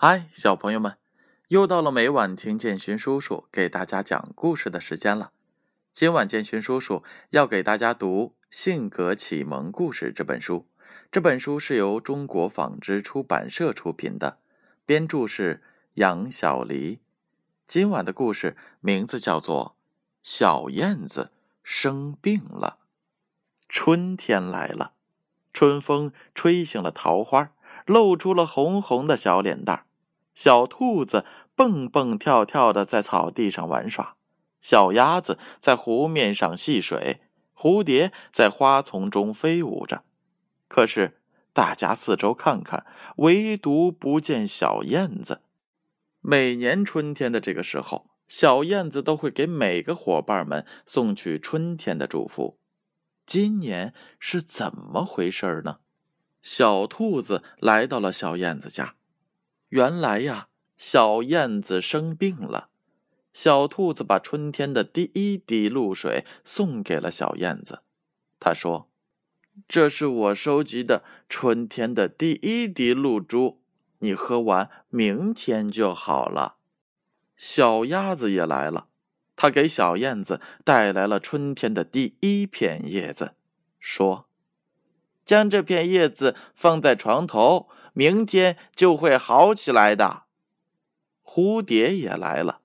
嗨，小朋友们，又到了每晚听建勋叔叔给大家讲故事的时间了。今晚建勋叔叔要给大家读《性格启蒙故事》这本书。这本书是由中国纺织出版社出品的，编著是杨小黎。今晚的故事名字叫做《小燕子生病了》。春天来了，春风吹醒了桃花，露出了红红的小脸蛋儿。小兔子蹦蹦跳跳的在草地上玩耍，小鸭子在湖面上戏水，蝴蝶在花丛中飞舞着。可是大家四周看看，唯独不见小燕子。每年春天的这个时候，小燕子都会给每个伙伴们送去春天的祝福。今年是怎么回事呢？小兔子来到了小燕子家。原来呀，小燕子生病了。小兔子把春天的第一滴露水送给了小燕子。他说：“这是我收集的春天的第一滴露珠。”你喝完，明天就好了。小鸭子也来了，它给小燕子带来了春天的第一片叶子，说：“将这片叶子放在床头，明天就会好起来的。”蝴蝶也来了，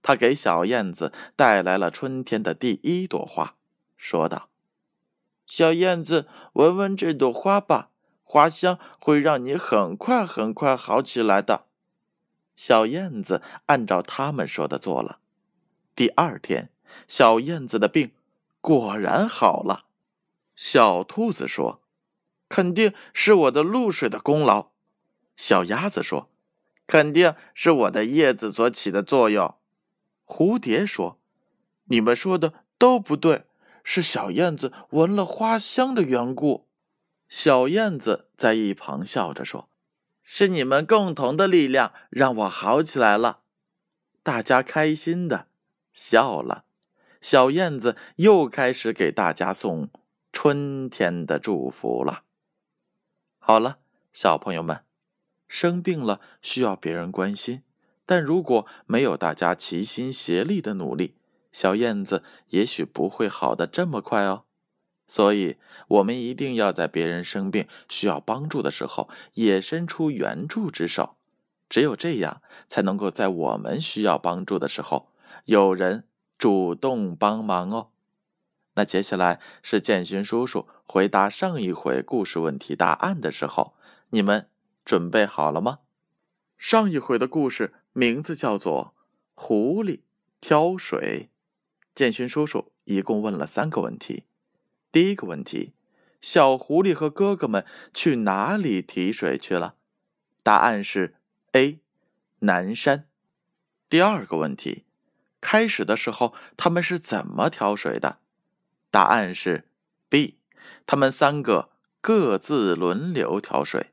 它给小燕子带来了春天的第一朵花，说道：“小燕子，闻闻这朵花吧。”花香会让你很快很快好起来的。小燕子按照他们说的做了。第二天，小燕子的病果然好了。小兔子说：“肯定是我的露水的功劳。”小鸭子说：“肯定是我的叶子所起的作用。”蝴蝶说：“你们说的都不对，是小燕子闻了花香的缘故。”小燕子在一旁笑着说：“是你们共同的力量让我好起来了。”大家开心的笑了。小燕子又开始给大家送春天的祝福了。好了，小朋友们，生病了需要别人关心，但如果没有大家齐心协力的努力，小燕子也许不会好的这么快哦。所以，我们一定要在别人生病需要帮助的时候，也伸出援助之手。只有这样，才能够在我们需要帮助的时候，有人主动帮忙哦。那接下来是建勋叔叔回答上一回故事问题答案的时候，你们准备好了吗？上一回的故事名字叫做《狐狸挑水》。建勋叔叔一共问了三个问题。第一个问题：小狐狸和哥哥们去哪里提水去了？答案是 A，南山。第二个问题：开始的时候他们是怎么挑水的？答案是 B，他们三个各自轮流挑水。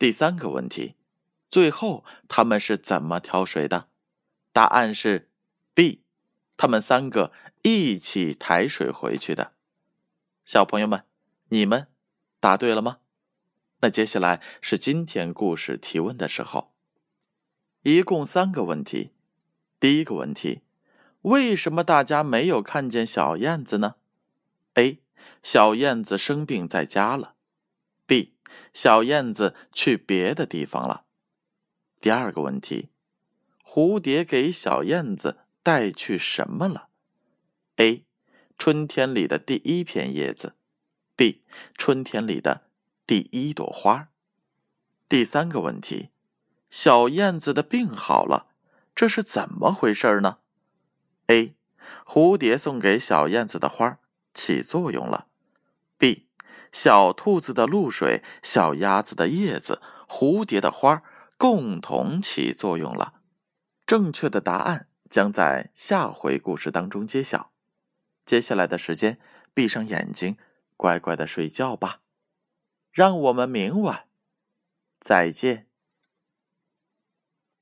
第三个问题：最后他们是怎么挑水的？答案是 B，他们三个一起抬水回去的。小朋友们，你们答对了吗？那接下来是今天故事提问的时候，一共三个问题。第一个问题：为什么大家没有看见小燕子呢？A. 小燕子生病在家了。B. 小燕子去别的地方了。第二个问题：蝴蝶给小燕子带去什么了？A. 春天里的第一片叶子，B，春天里的第一朵花。第三个问题，小燕子的病好了，这是怎么回事呢？A，蝴蝶送给小燕子的花起作用了。小兔子的露水、小鸭子的叶子、蝴蝶的花共同起作用了。正确的答案将在下回故事当中揭晓。接下来的时间，闭上眼睛，乖乖的睡觉吧。让我们明晚再见。